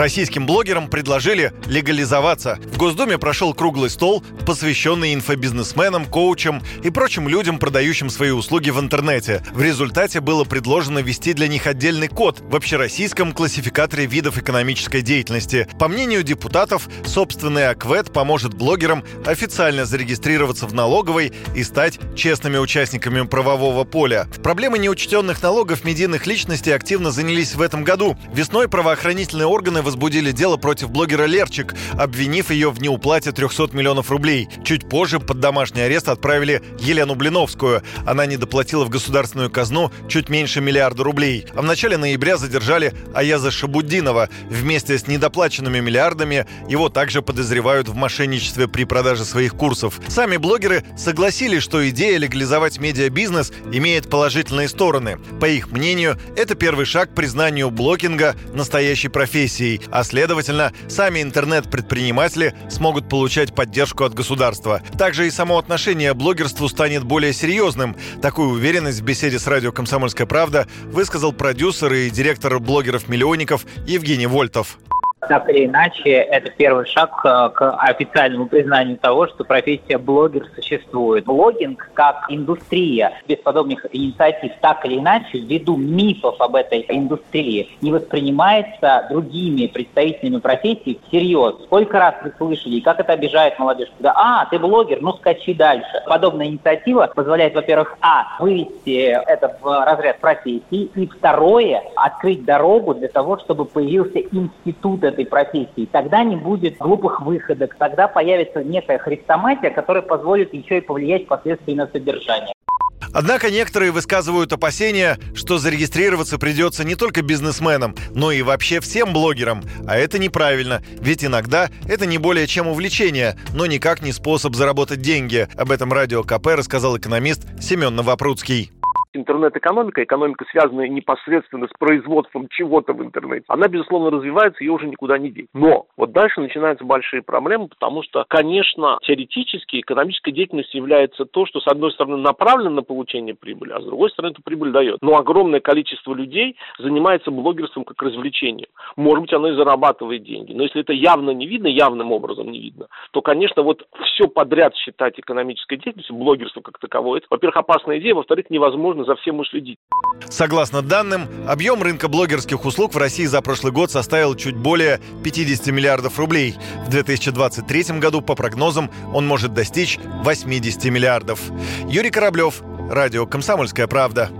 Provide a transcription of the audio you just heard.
Российским блогерам предложили легализоваться. В Госдуме прошел круглый стол, посвященный инфобизнесменам, коучам и прочим людям, продающим свои услуги в интернете. В результате было предложено ввести для них отдельный код в общероссийском классификаторе видов экономической деятельности. По мнению депутатов, собственный АКВЭД поможет блогерам официально зарегистрироваться в налоговой и стать честными участниками правового поля. Проблемы неучтенных налогов медийных личностей активно занялись в этом году. Весной правоохранительные органы возбудили дело против блогера Лерчик, обвинив ее в неуплате 300 миллионов рублей. Чуть позже под домашний арест отправили Елену Блиновскую. Она не доплатила в государственную казну чуть меньше миллиарда рублей. А в начале ноября задержали Аяза Шабуддинова. Вместе с недоплаченными миллиардами его также подозревают в мошенничестве при продаже своих курсов. Сами блогеры согласились, что идея легализовать медиабизнес имеет положительные стороны. По их мнению, это первый шаг к признанию блогинга настоящей профессией а следовательно, сами интернет-предприниматели смогут получать поддержку от государства. Также и само отношение к блогерству станет более серьезным. Такую уверенность в беседе с радио «Комсомольская правда» высказал продюсер и директор блогеров-миллионников Евгений Вольтов так или иначе, это первый шаг э, к официальному признанию того, что профессия блогер существует. Блогинг как индустрия без подобных инициатив так или иначе, ввиду мифов об этой индустрии, не воспринимается другими представителями профессии всерьез. Сколько раз вы слышали, как это обижает молодежь, когда «А, ты блогер, ну скачи дальше». Подобная инициатива позволяет, во-первых, а, вывести это в разряд профессий, и второе, открыть дорогу для того, чтобы появился институт этой профессии, тогда не будет глупых выходок, тогда появится некая хрестоматия, которая позволит еще и повлиять впоследствии на содержание. Однако некоторые высказывают опасения, что зарегистрироваться придется не только бизнесменам, но и вообще всем блогерам. А это неправильно, ведь иногда это не более чем увлечение, но никак не способ заработать деньги. Об этом радио КП рассказал экономист Семен Новопрудский интернет-экономика, экономика, связанная непосредственно с производством чего-то в интернете, она, безусловно, развивается, ее уже никуда не деть. Но вот дальше начинаются большие проблемы, потому что, конечно, теоретически экономическая деятельность является то, что, с одной стороны, направлено на получение прибыли, а с другой стороны, эту прибыль дает. Но огромное количество людей занимается блогерством как развлечением. Может быть, оно и зарабатывает деньги. Но если это явно не видно, явным образом не видно, то, конечно, вот все подряд считать экономической деятельностью, блогерство как таковое, это, во-первых, опасная идея, во-вторых, невозможно невозможно за всем уследить. Согласно данным, объем рынка блогерских услуг в России за прошлый год составил чуть более 50 миллиардов рублей. В 2023 году, по прогнозам, он может достичь 80 миллиардов. Юрий Кораблев, Радио «Комсомольская правда».